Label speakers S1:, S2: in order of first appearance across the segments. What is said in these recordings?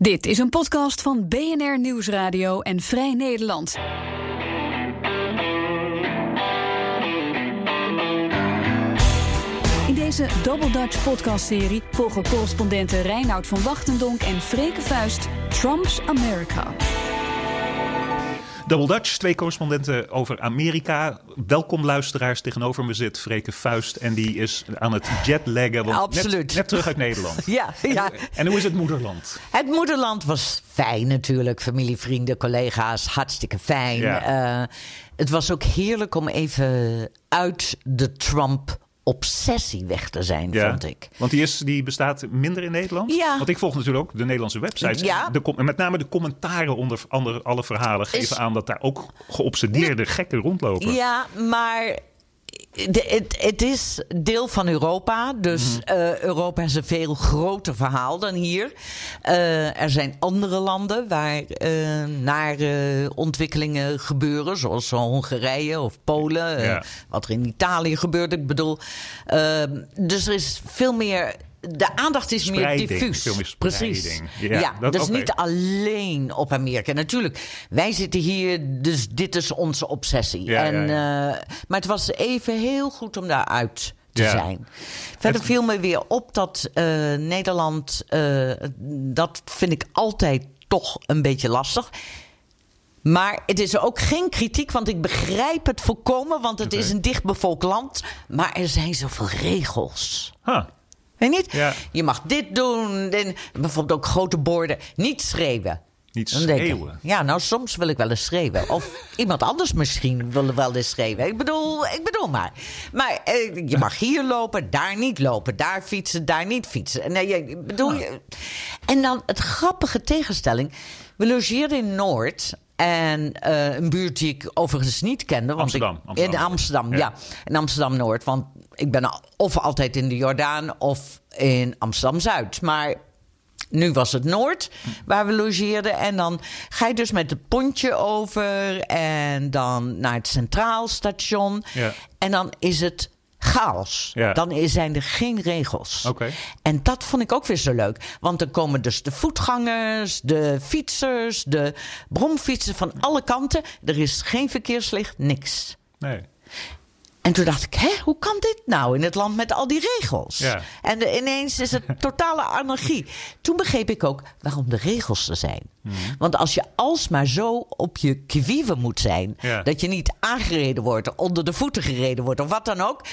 S1: Dit is een podcast van BNR Nieuwsradio en Vrij Nederland. In deze Double Dutch podcastserie volgen correspondenten Reinoud van Wachtendonk en Freke Vuist Trump's America.
S2: Double Dutch, twee correspondenten over Amerika. Welkom luisteraars. Tegenover me zit Freke Vuist en die is aan het jetlaggen. Want
S3: Absoluut.
S2: Net, net terug uit Nederland.
S3: Ja, ja.
S2: En hoe is het moederland?
S3: Het moederland was fijn natuurlijk. Familie, vrienden, collega's, hartstikke fijn.
S2: Ja.
S3: Eh, het was ook heerlijk om even uit de Trump obsessie weg te zijn, vond ik.
S2: Want die, is, die bestaat minder in Nederland.
S3: Ja.
S2: Want ik volg natuurlijk ook de Nederlandse websites.
S3: Ja.
S2: De, com- en met name de commentaren onder andere, alle verhalen geven
S3: Is-
S2: aan dat daar ook geobsedeerde gekken rondlopen.
S3: Ja, maar het, is deel van Europa. Dus
S2: Mhm.
S3: eh, Europa is een veel groter verhaal dan hier. Eh, er zijn andere landen waar eh nare ontwikkelingen gebeuren. Zoals Hongarije of Polen.
S2: Ja.
S3: wat er in Italië gebeurt. Ik bedoel, dus er is veel meer... De aandacht is meer diffuus.
S2: meer
S3: Precies. Ja,
S2: Ja, dat-
S3: dus niet alleen op Amerika. Natuurlijk, wij zitten hier, dus dit is onze obsessie.
S2: Ja,
S3: en, eh, maar het was even heel goed om daaruit te zijn. Verder
S2: Het-
S3: viel me weer op dat eh, Nederland, eh, dat vind ik altijd toch een beetje lastig. Maar het is ook geen kritiek, want ik begrijp het volkomen, want het is een dichtbevolkt land. Maar er zijn zoveel regels.
S2: Huh.
S3: Weet je niet?
S2: Ja.
S3: Je mag dit doen. En bijvoorbeeld ook grote borden. Niet schreeuwen.
S2: Niet
S3: ik,
S2: schreeuwen.
S3: ja, nou soms wil ik wel eens schreeuwen. Of iemand anders misschien wil wel eens schreeuwen. Ik bedoel, ik bedoel maar. Maar eh, je mag hier lopen, daar niet lopen. Daar fietsen, daar niet fietsen. Nee, je, bedoel, En dan het grappige tegenstelling. We logeerden in Noord. En eh, een buurt die ik overigens niet kende. Want
S2: Amsterdam,
S3: Ik,
S2: Amsterdam.
S3: In Amsterdam,
S2: Ja.
S3: ja. In Amsterdam-Noord. Want ik ben of altijd in de Jordaan of in Amsterdam-Zuid. Maar nu was het Noord waar we logeerden. En dan ga je dus met het pontje over. En dan naar het Centraal Station.
S2: Ja.
S3: En dan is het chaos.
S2: Ja.
S3: Dan zijn er geen regels.
S2: Oké.
S3: En dat vond ik ook weer zo leuk. Want dan komen dus de voetgangers, de fietsers, de bromfietsers van alle kanten. Er is geen verkeerslicht, niks.
S2: Nee.
S3: En toen dacht ik, hè, hoe kan dit nou in het land met al die regels?
S2: Ja.
S3: En de- ineens is het totale anarchie. Toen begreep ik ook waarom de regels er zijn.
S2: Mhm.
S3: Want als je alsmaar zo op je kwieve moet zijn...
S2: Ja.
S3: dat je niet aangereden wordt, onder de voeten gereden wordt... of wat dan ook,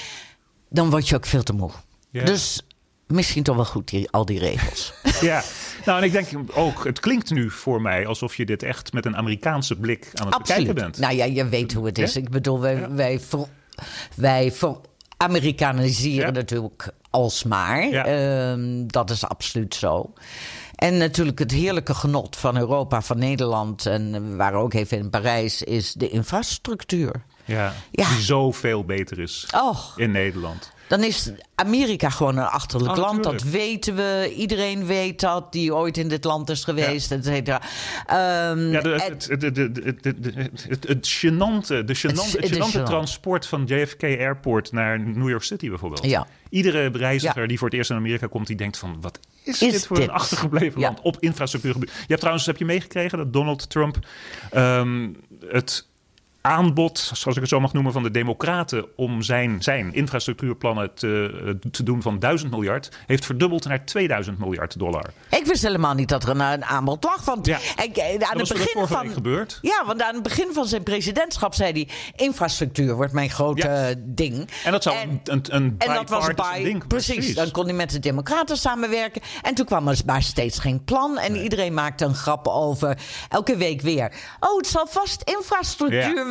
S3: dan word je ook veel te moe.
S2: Ja.
S3: Dus misschien toch wel goed, die, al die regels.
S2: Ja, nou en ik denk ook, het klinkt nu voor mij alsof je dit echt met een Amerikaanse blik aan het bekijken bent.
S3: Nou ja, je weet hoe het is.
S2: Ja?
S3: Ik bedoel, wij,
S2: Ja.
S3: wij, ver, wij Amerikaniseren
S2: Ja.
S3: natuurlijk alsmaar.
S2: Ja.
S3: Ehm, dat is absoluut zo. En natuurlijk het heerlijke genot van Europa, van Nederland... en we waren ook even in Parijs, is de infrastructuur.
S2: Ja,
S3: Ja.
S2: die zoveel beter is in Nederland.
S3: Dan is Amerika gewoon een achterlijk
S2: Oh,
S3: land.
S2: natuurlijk.
S3: Dat weten we. Iedereen weet dat, die ooit in dit land is geweest, et cetera. Ehm,
S2: Ja, de, het, het, de
S3: Het-
S2: transport van JFK Airport naar New York City bijvoorbeeld.
S3: Ja.
S2: Iedere reiziger
S3: Ja.
S2: die voor het eerst in Amerika komt, die denkt van... wat is,
S3: Is
S2: dit voor
S3: dit?
S2: een achtergebleven
S3: Ja.
S2: land op infrastructuurgebied? Je hebt trouwens, heb je meegekregen dat Donald Trump ehm, het aanbod, zoals ik het zo mag noemen, van de Democraten om zijn, zijn infrastructuurplannen te, te doen van 1000 miljard, heeft verdubbeld naar 2000 miljard dollar.
S3: Ik wist helemaal niet dat er een, een aanbod lag. Want
S2: Ja.
S3: ik, eh, aan
S2: Dat
S3: het begin van.
S2: gebeurd.
S3: Ja, want aan het begin van zijn presidentschap zei hij: infrastructuur wordt mijn grote
S2: Ja.
S3: eh, ding.
S2: En dat zou een, een, een
S3: en dat was
S2: bipartisan
S3: bij.
S2: ding.
S3: Precies, dan kon hij met de Democraten samenwerken. En toen kwam er maar steeds geen plan. En iedereen maakte een grap over. Elke week weer. Oh, het zal vast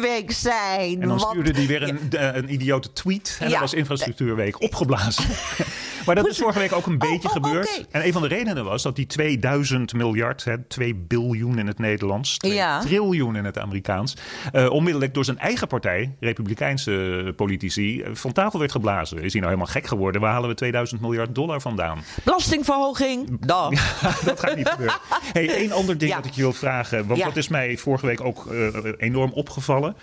S3: infrastructuurweek zijn.
S2: En dan
S3: want-
S2: stuurde hij weer een, een idiote tweet. En
S3: Ja.
S2: dat was infrastructuurweek opgeblazen. maar dat is vorige week ook een beetje
S3: oh,
S2: gebeurd. En een van de redenen was dat die 2000 miljard, hè, 2 biljoen in het Nederlands, 2
S3: Ja.
S2: triljoen in het Amerikaans, eh, onmiddellijk door zijn eigen partij, Republikeinse politici, eh, van tafel werd geblazen. Is hij nou helemaal gek geworden? Waar halen we 2000 miljard dollar vandaan?
S3: Belastingverhoging. Dag.
S2: dat gaat niet gebeuren. Hey, één ander ding dat ik je wil vragen. Want dat is mij vorige week ook eh, enorm opgevallen.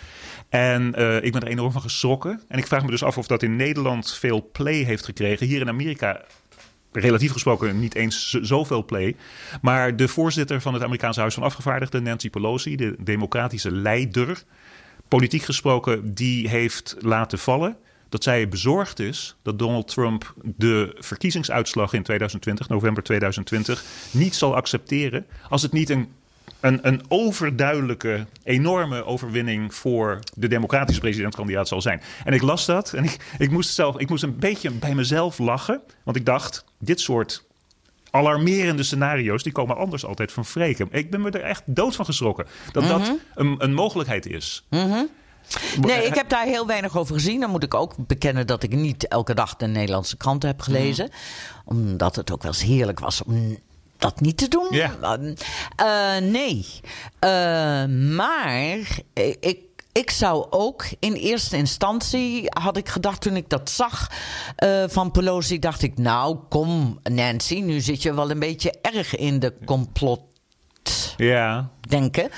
S2: En eh, ik ben er enorm van geschrokken. En ik vraag me dus af of dat in Nederland veel play heeft gekregen. Hier in Amerika relatief gesproken niet eens zoveel play. Maar de voorzitter van het Amerikaanse Huis van Afgevaardigden, Nancy Pelosi, de democratische leider, politiek gesproken, die heeft laten vallen dat zij bezorgd is dat Donald Trump de verkiezingsuitslag in 2020, november 2020, niet zal accepteren als het niet een een, een overduidelijke, enorme overwinning voor de democratische presidentkandidaat zal zijn. En ik las dat en ik, ik, moest zelf, ik moest een beetje bij mezelf lachen. Want ik dacht, dit soort alarmerende scenario's, die komen anders altijd van Freken. Ik ben me er echt dood van geschrokken. Dat dat
S3: Mhm.
S2: een, een mogelijkheid is.
S3: Nee, ik heb daar heel weinig over gezien. Dan moet ik ook bekennen dat ik niet elke dag de Nederlandse kranten heb gelezen. Omdat het ook wel eens heerlijk was om dat niet te doen.
S2: Ja.
S3: Ehm, eh, nee. Eh, maar ik, ik zou ook in eerste instantie, had ik gedacht toen ik dat zag eh, van Pelosi, dacht ik, nou kom Nancy, nu zit je wel een beetje erg in de complot
S2: Ja,
S3: denken.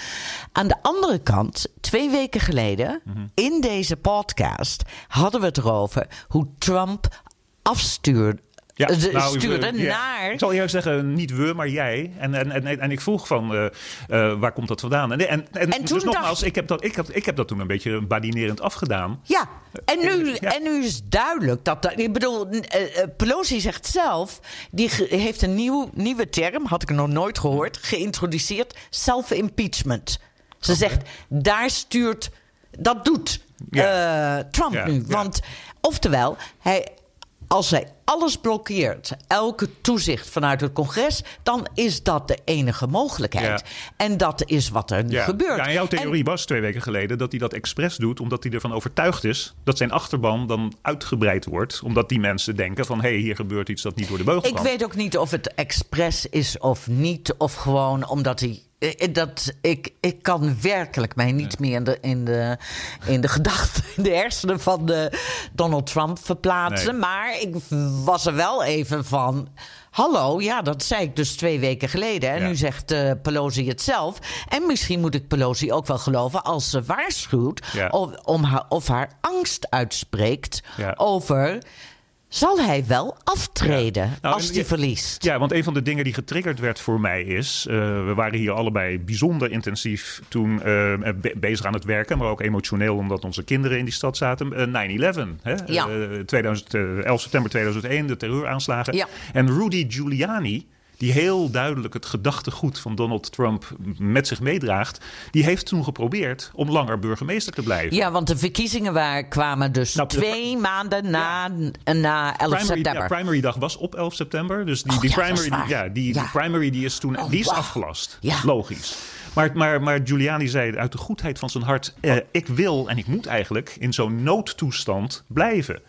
S3: Aan de andere kant, twee weken geleden,
S2: Mhm.
S3: in deze podcast, hadden we het erover hoe Trump afstuurde.
S2: Ja,
S3: eh,
S2: nou,
S3: stuurde
S2: we- ja.
S3: naar.
S2: Ik zal eerlijk zeggen, niet we, maar jij. En, en, en, en ik vroeg van, eh, eh, waar komt dat vandaan? En, en, en,
S3: toen
S2: dus
S3: dacht-
S2: nogmaals, ik heb, dat, ik, heb, ik heb dat toen een beetje badinerend afgedaan.
S3: Ja, en nu,
S2: Ja.
S3: en nu is duidelijk dat. dat- Ik bedoel, eh, eh, Pelosi zegt zelf. die heeft een nieuw, nieuwe term, had ik nog nooit gehoord, geïntroduceerd: self-impeachment. Ze zegt, daar stuurt. Dat doet eh, Trump nu. Want, oftewel, hij, als hij alles blokkeert, elke toezicht vanuit het congres, dan is dat de enige mogelijkheid.
S2: Ja.
S3: En dat is wat er nu
S2: Ja.
S3: gebeurt.
S2: Ja, en jouw
S3: En-
S2: theorie was twee weken geleden dat hij dat expres doet, omdat hij ervan overtuigd is dat zijn achterban dan uitgebreid wordt. Omdat die mensen denken van, hé, hey, hier gebeurt iets dat niet door de beugel
S3: Ik weet ook niet of het expres is of niet. Of gewoon omdat hij. Eh, Dat, ik, ik kan werkelijk mij niet meer in de, in, de, in de gedachten, in de hersenen van de Donald Trump verplaatsen.
S2: Nee.
S3: Maar ik was er wel even van. Hallo, ja, dat zei ik dus twee weken geleden. En
S2: Ja.
S3: nu zegt eh, Pelosi het zelf. En misschien moet ik Pelosi ook wel geloven als ze waarschuwt.
S2: Ja.
S3: Of, om haar, of haar angst uitspreekt
S2: Ja.
S3: over. Zal hij wel aftreden
S2: Ja. Nou,
S3: als hij verliest?
S2: Ja, want een van de dingen die getriggerd werd voor mij is... eh, we waren hier allebei bijzonder intensief toen eh, be- bezig aan het werken... maar ook emotioneel omdat onze kinderen in die stad zaten. Eh, 9-11, hè?
S3: Ja.
S2: Eh, 2000, eh, 11 september 2001, de terreuraanslagen.
S3: Ja.
S2: En Rudy Giuliani... Die heel duidelijk het gedachtegoed van Donald Trump met zich meedraagt. Die heeft toen geprobeerd om langer burgemeester te blijven.
S3: Ja, want de verkiezingen waar, kwamen dus
S2: Nou,
S3: twee maanden na, na 11
S2: Primary,
S3: september.
S2: ja, primary dag was op 11 september. Dus die,
S3: Oh,
S2: die
S3: ja, is
S2: primary, ja, die, primary die is toen
S3: Oh,
S2: die is
S3: wauw.
S2: afgelast. Logisch. Maar, maar, maar Giuliani zei uit de goedheid van zijn hart: eh, ik wil en ik moet eigenlijk in zo'n noodtoestand blijven.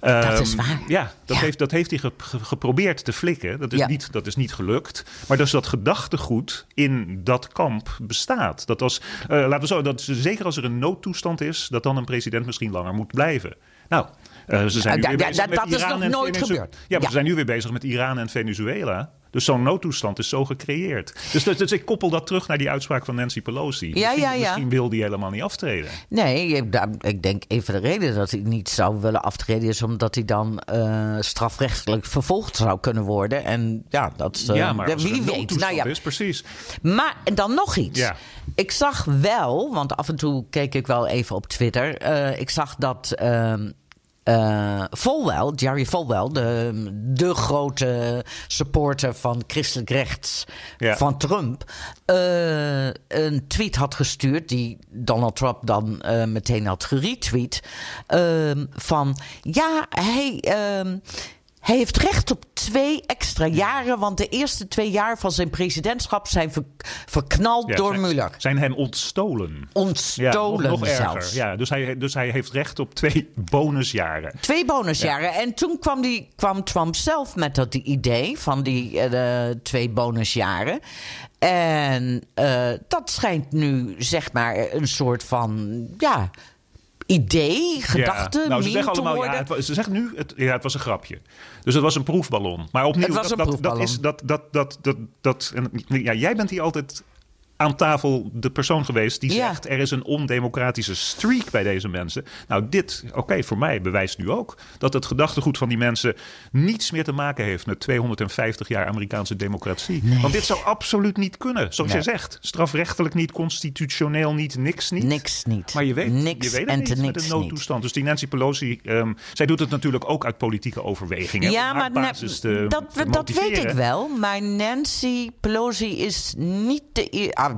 S3: Dat is
S2: Ehm,
S3: waar.
S2: Ja, dat,
S3: Ja.
S2: Heeft, dat heeft hij ge- ge- geprobeerd te flikken. Dat is,
S3: Ja.
S2: niet, dat is niet gelukt. Maar dus dat gedachtegoed in dat kamp bestaat. Dat als, eh, laten we zo, dat zeker als er een noodtoestand is, dat dan een president misschien langer moet blijven. Nou, eh, ze zijn nu
S3: Ja,
S2: weer bezig met
S3: dat is
S2: en
S3: nooit gebeurd.
S2: Ja, maar
S3: Ja.
S2: ze zijn nu weer bezig met Iran en Venezuela. Dus zo'n noodtoestand is zo gecreëerd. Dus, dus, dus ik koppel dat terug naar die uitspraak van Nancy Pelosi.
S3: Ja,
S2: misschien,
S3: ja, ja.
S2: misschien wil die helemaal niet aftreden.
S3: Nee, ik, denk een van de redenen dat hij niet zou willen aftreden... is omdat hij dan eh, strafrechtelijk vervolgd zou kunnen worden. En ja, dat eh,
S2: ja, maar
S3: wie weet.
S2: noodtoestand
S3: Nou ja,
S2: is, precies.
S3: Maar en dan nog iets.
S2: Ja.
S3: Ik zag wel, want af en toe keek ik wel even op Twitter. eh, ik zag dat Falwell, Jerry Falwell, de, de grote supporter van christelijk rechts
S2: Ja.
S3: van Trump, eh, een tweet had gestuurd die Donald Trump dan eh, meteen had geretweet. van ja, hij. Hij heeft recht op twee extra jaren, want de eerste twee jaar van zijn presidentschap zijn ver- verknald
S2: Ja,
S3: door
S2: zijn,
S3: Mueller.
S2: Zijn hem ontstolen. Ja,
S3: Ontstolen
S2: nog, nog
S3: zelfs.
S2: Ja, dus, hij, dus hij heeft recht op twee bonusjaren.
S3: Twee bonusjaren. En toen kwam, die, kwam Trump zelf met dat idee van die eh, twee bonusjaren. En eh, dat schijnt nu, zeg maar, een soort van, ja, idee, gedachte,
S2: ja. nou, ze zeggen allemaal, ja, het, ze zeggen nu, het, ja, het was een grapje. Dus het was een proefballon. Maar opnieuw,
S3: Het was
S2: dat,
S3: een
S2: dat, is dat, dat, dat, dat, dat en, ja, jij bent hier altijd aan tafel de persoon geweest die
S3: Ja.
S2: zegt... er is een ondemocratische streak bij deze mensen. Nou, dit, oké, voor mij bewijst nu ook... dat het gedachtegoed van die mensen niets meer te maken heeft... met 250 jaar Amerikaanse democratie. Want dit zou absoluut niet kunnen. Zoals
S3: Nee.
S2: jij zegt, strafrechtelijk niet, constitutioneel niet, niks niet.
S3: Niks niet.
S2: Maar je weet,
S3: niks
S2: je weet het
S3: en
S2: niet
S3: te
S2: met een noodtoestand. Dus die Nancy Pelosi, ehm, zij doet het natuurlijk ook uit politieke overwegingen.
S3: Ja, maar
S2: basis te,
S3: dat,
S2: te
S3: dat weet ik wel. Maar Nancy Pelosi is niet de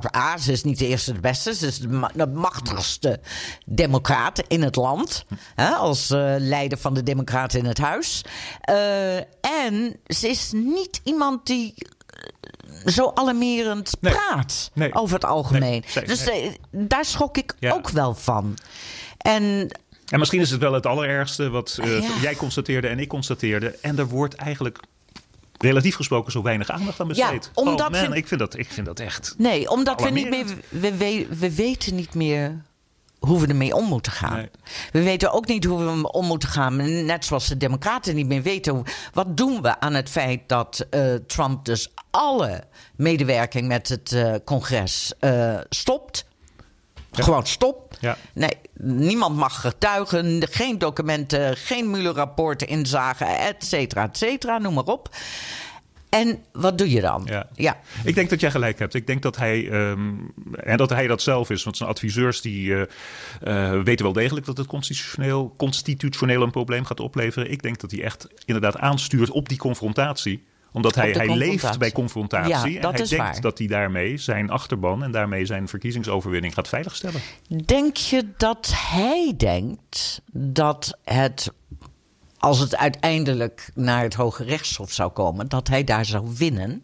S3: ah, A, ze is niet de eerste de beste. Ze is de, ma- de machtigste democraat in het land. Hè, als eh, leider van de democraten in het huis. Eh, en ze is niet iemand die eh, zo alarmerend
S2: Nee.
S3: praat
S2: Nee.
S3: over het algemeen.
S2: Nee.
S3: Dus daar schrok ik
S2: Ja.
S3: ook wel van. En
S2: En misschien is het wel het allerergste wat
S3: Ja.
S2: jij constateerde en ik constateerde. En er wordt eigenlijk relatief gesproken zo weinig aandacht aan
S3: Ja,
S2: besteed.
S3: omdat
S2: oh man,
S3: we-
S2: ik, vind dat, ik vind dat echt...
S3: Nee, omdat we niet meer. We, we, we weten niet meer hoe we ermee om moeten gaan.
S2: Nee.
S3: We weten ook niet hoe we om moeten gaan. Net zoals de Democraten niet meer weten. Wat doen we aan het feit dat eh, Trump dus alle medewerking met het eh, congres eh, stopt? Gewoon stop.
S2: Ja.
S3: Nee, niemand mag getuigen, geen documenten, geen Mueller-rapporten inzagen, et cetera, et cetera, noem maar op. En wat doe je dan?
S2: Ja.
S3: ja.
S2: Ik denk dat jij gelijk hebt. Ik denk dat hij, ehm, en dat hij dat zelf is, want zijn adviseurs die eh, eh, weten wel degelijk dat het constitutioneel, constitutioneel een probleem gaat opleveren. Ik denk dat hij echt inderdaad aanstuurt op die confrontatie omdat hij, hij leeft bij confrontatie.
S3: Ja,
S2: en hij denkt
S3: waar.
S2: dat hij daarmee zijn achterban en daarmee zijn verkiezingsoverwinning gaat veiligstellen.
S3: Denk je dat hij denkt dat het, als het uiteindelijk naar het Hoge Rechtshof zou komen, dat hij daar zou winnen?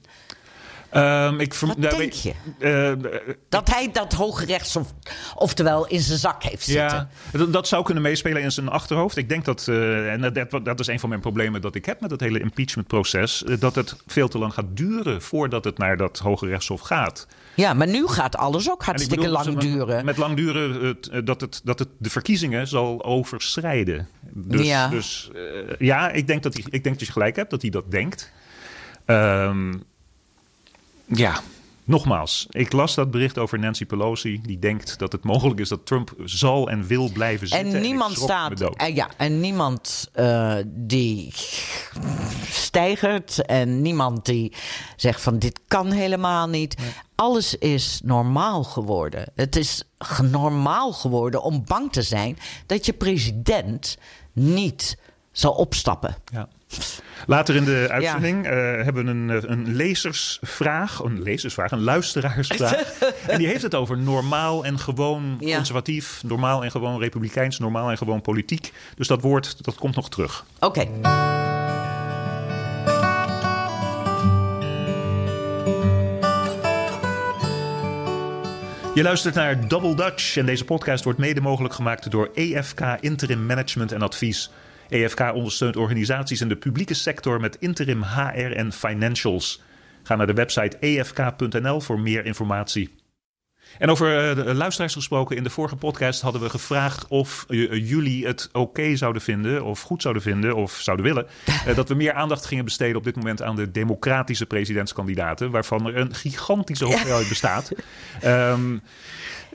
S2: Ehm, ik
S3: Wat
S2: nou,
S3: denk je?
S2: eh,
S3: Dat hij dat Hoge Rechtshof, oftewel in zijn zak heeft zitten?
S2: Ja, dat, zou kunnen meespelen in zijn achterhoofd. Ik denk dat, eh, en dat, dat, is een van mijn problemen dat ik heb met het hele impeachmentproces, eh, dat het veel te lang gaat duren voordat het naar dat Hoge Rechtshof gaat.
S3: Ja, maar nu gaat alles ook hartstikke
S2: bedoel,
S3: lang duren.
S2: Met lang duren dat, het, dat het de verkiezingen zal overschrijden. Dus
S3: Ja.
S2: dus, ja ik, denk dat hij, ik denk dat je gelijk hebt dat hij dat denkt. Ehm, ja, nogmaals. Ik las dat bericht over Nancy Pelosi. Die denkt dat het mogelijk is dat Trump zal en wil blijven zitten.
S3: En niemand staat. En ja, en niemand eh, die stijgert. En niemand die zegt van dit kan helemaal niet. Alles is normaal geworden. Het is normaal geworden om bang te zijn dat je president niet zal opstappen.
S2: Ja. Later in de uitzending eh, hebben we een, eh, een lezersvraag, een lezersvraag, een luisteraarsvraag. en die heeft het over normaal en gewoon
S3: Ja.
S2: conservatief, normaal en gewoon republikeins, normaal en gewoon politiek. Dus dat woord, dat komt nog terug.
S3: Oké.
S2: Je luistert naar Double Dutch en deze podcast wordt mede mogelijk gemaakt door EFK Interim Management en Advies. EFK ondersteunt organisaties in de publieke sector met interim HR en financials. Ga naar de website efk.nl voor meer informatie. En over eh, de luisteraars gesproken, in de vorige podcast hadden we gevraagd of eh, jullie het oké zouden vinden, of goed zouden vinden, of zouden willen, eh, dat we meer aandacht gingen besteden op dit moment aan de democratische presidentskandidaten, waarvan er een gigantische hoeveelheid bestaat. Ehm,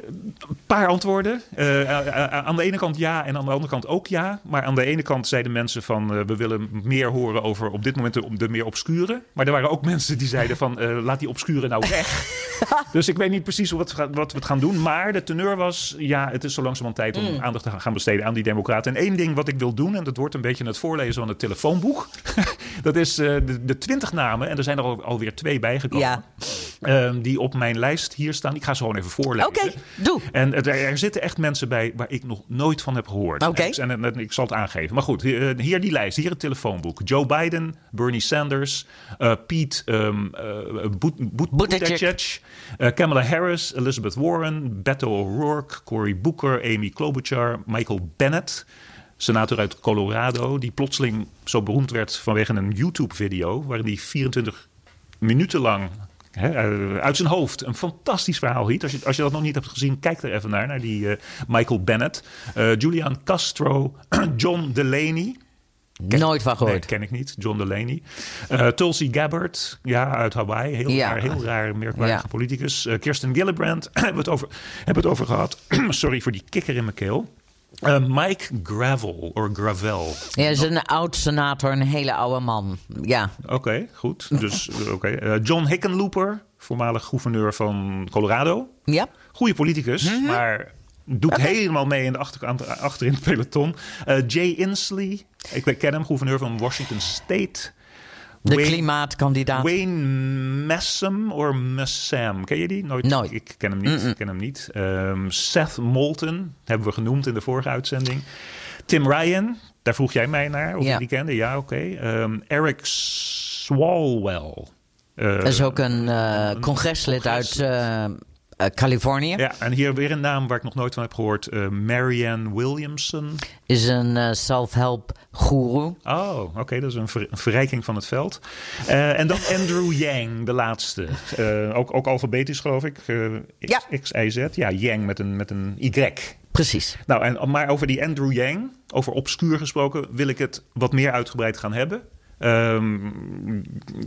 S2: een paar antwoorden. Eh, eh, eh, aan de ene kant ja en aan de andere kant ook ja. Maar aan de ene kant zeiden mensen van we willen meer horen over op dit moment de, de meer obscure. Maar er waren ook mensen die zeiden van laat die obscure nou weg. dus ik weet niet precies gaan- wat we het gaan doen. Maar de teneur was ja, het is zo langzamerhand tijd om aandacht te gaan besteden aan die democraten. En één ding wat ik wil doen, en dat wordt een beetje het voorlezen van het telefoonboek. dat is de, de 20 namen, en er zijn er al, alweer twee bijgekomen.
S3: Ja.
S2: Ehm, die op mijn lijst hier staan. Ik ga ze gewoon even voorlezen.
S3: Oké, doe.
S2: En het- er, zitten echt mensen bij waar ik nog nooit van heb gehoord.
S3: Oké.
S2: En, en- en ik zal het aangeven. Maar goed, hier, hier die lijst, hier het telefoonboek. Joe Biden, Bernie Sanders, eh, Pete um, uh, Boet-
S3: Buttigieg.
S2: Buttigieg, eh, Kamala Harris, Elizabeth Warren, Beto O'Rourke, Cory Booker, Amy Klobuchar, Michael Bennett. Senator uit Colorado, die plotseling zo beroemd werd vanwege een YouTube-video. waarin hij 24 minuten lang hè, eh, uit zijn hoofd een fantastisch verhaal hield. Als je, als je dat nog niet hebt gezien, kijk er even naar, naar die eh, Michael Bennett. Eh, Julian Castro, John Delaney.
S3: Nooit van gehoord.
S2: Nee, ken ik niet. John Delaney. Uh, Tulsi Gabbard, ja, uit Hawaii. Heel
S3: Ja.
S2: raar, heel raar, merkwaardige
S3: Ja.
S2: politicus. Kirsten Gillibrand, hebben we het over, hebben het over gehad. Sorry voor die kikker in mijn keel. Uh, Mike Gravel, of Gravel.
S3: Ja, is een oud senator, een hele oude man. Ja,
S2: Oké, goed. Dus, uh, oké. Uh, John Hickenlooper, voormalig gouverneur van Colorado.
S3: ja.
S2: Goede politicus,
S3: Mhm.
S2: maar doet helemaal mee in de achter, achter in het peloton. Uh, Jay Inslee, ik ken hem, gouverneur van Washington State.
S3: De
S2: Wayne-
S3: klimaatkandidaat.
S2: Wayne Messam of Messam, ken je die? Nooit.
S3: Nooit.
S2: Ik ken hem niet. Ik ken hem niet. Ehm, Seth Moulton hebben we genoemd in de vorige uitzending. Tim Ryan, daar vroeg jij mij naar of
S3: Ja.
S2: ik die kende. Ja, oké. Ehm, Eric Swalwell. Eh,
S3: Dat is ook een eh, congreslid uit eh, Californië.
S2: Ja, en hier weer een naam waar ik nog nooit van heb gehoord. Eh, Marianne Williamson.
S3: Is een eh, self-help guru.
S2: Oh, oké, dat is een, ver- een verrijking van het veld. En dan Andrew Yang, de laatste. Ook, ook alfabetisch, geloof ik. X,
S3: Ja.
S2: X, Y, Z. Ja, Yang met een, met een Y.
S3: Precies.
S2: Nou, en, maar over die Andrew Yang, over obscuur gesproken, wil ik het wat meer uitgebreid gaan hebben. Ehm,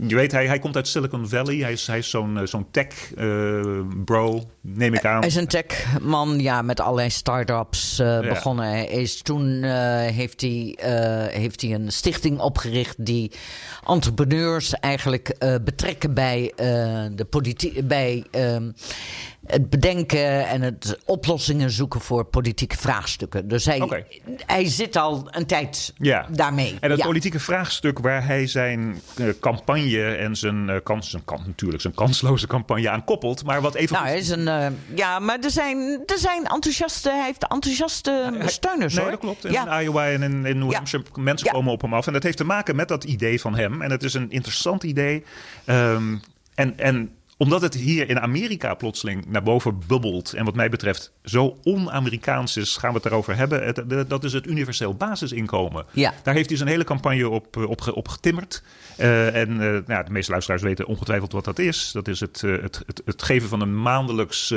S2: je weet, hij, hij komt uit Silicon Valley. Hij is, hij is zo'n eh, zo'n tech-bro, neem ik aan.
S3: Hij is een techman, ja, met allerlei start-ups eh, begonnen. Hij is toen eh, heeft, hij, eh, heeft hij een stichting opgericht die entrepreneurs eigenlijk eh, betrekken bij eh, de politiek, bij ehm, het bedenken en het oplossingen zoeken voor politieke vraagstukken. Dus hij, hij zit al een tijd
S2: Ja.
S3: daarmee.
S2: En het
S3: ja.
S2: politieke vraagstuk waar hij zijn eh, campagne en zijn, eh, kans, zijn natuurlijk zijn kansloze campagne aan koppelt, maar wat even.
S3: Nou, is een. eh, ja, maar er zijn, er zijn enthousiaste. Hij heeft enthousiaste
S2: Hij-
S3: steuners
S2: nee,
S3: hoor.
S2: dat klopt. In
S3: Ja.
S2: Iowa en in, in New
S3: Ja.
S2: Hampshire mensen
S3: Ja.
S2: komen op hem af. En dat heeft te maken met dat idee van hem. En het is een interessant idee. Ehm, en, en omdat het hier in Amerika plotseling naar boven bubbelt... en wat mij betreft zo on-Amerikaans is, gaan we het daarover hebben. Het, dat is het universeel basisinkomen.
S3: Ja.
S2: Daar heeft hij zijn hele campagne op, eh, op, ge- op getimmerd. Eh, en eh, nou, ja, de meeste luisteraars weten ongetwijfeld wat dat is. Dat is het, het, het, het geven van een maandelijks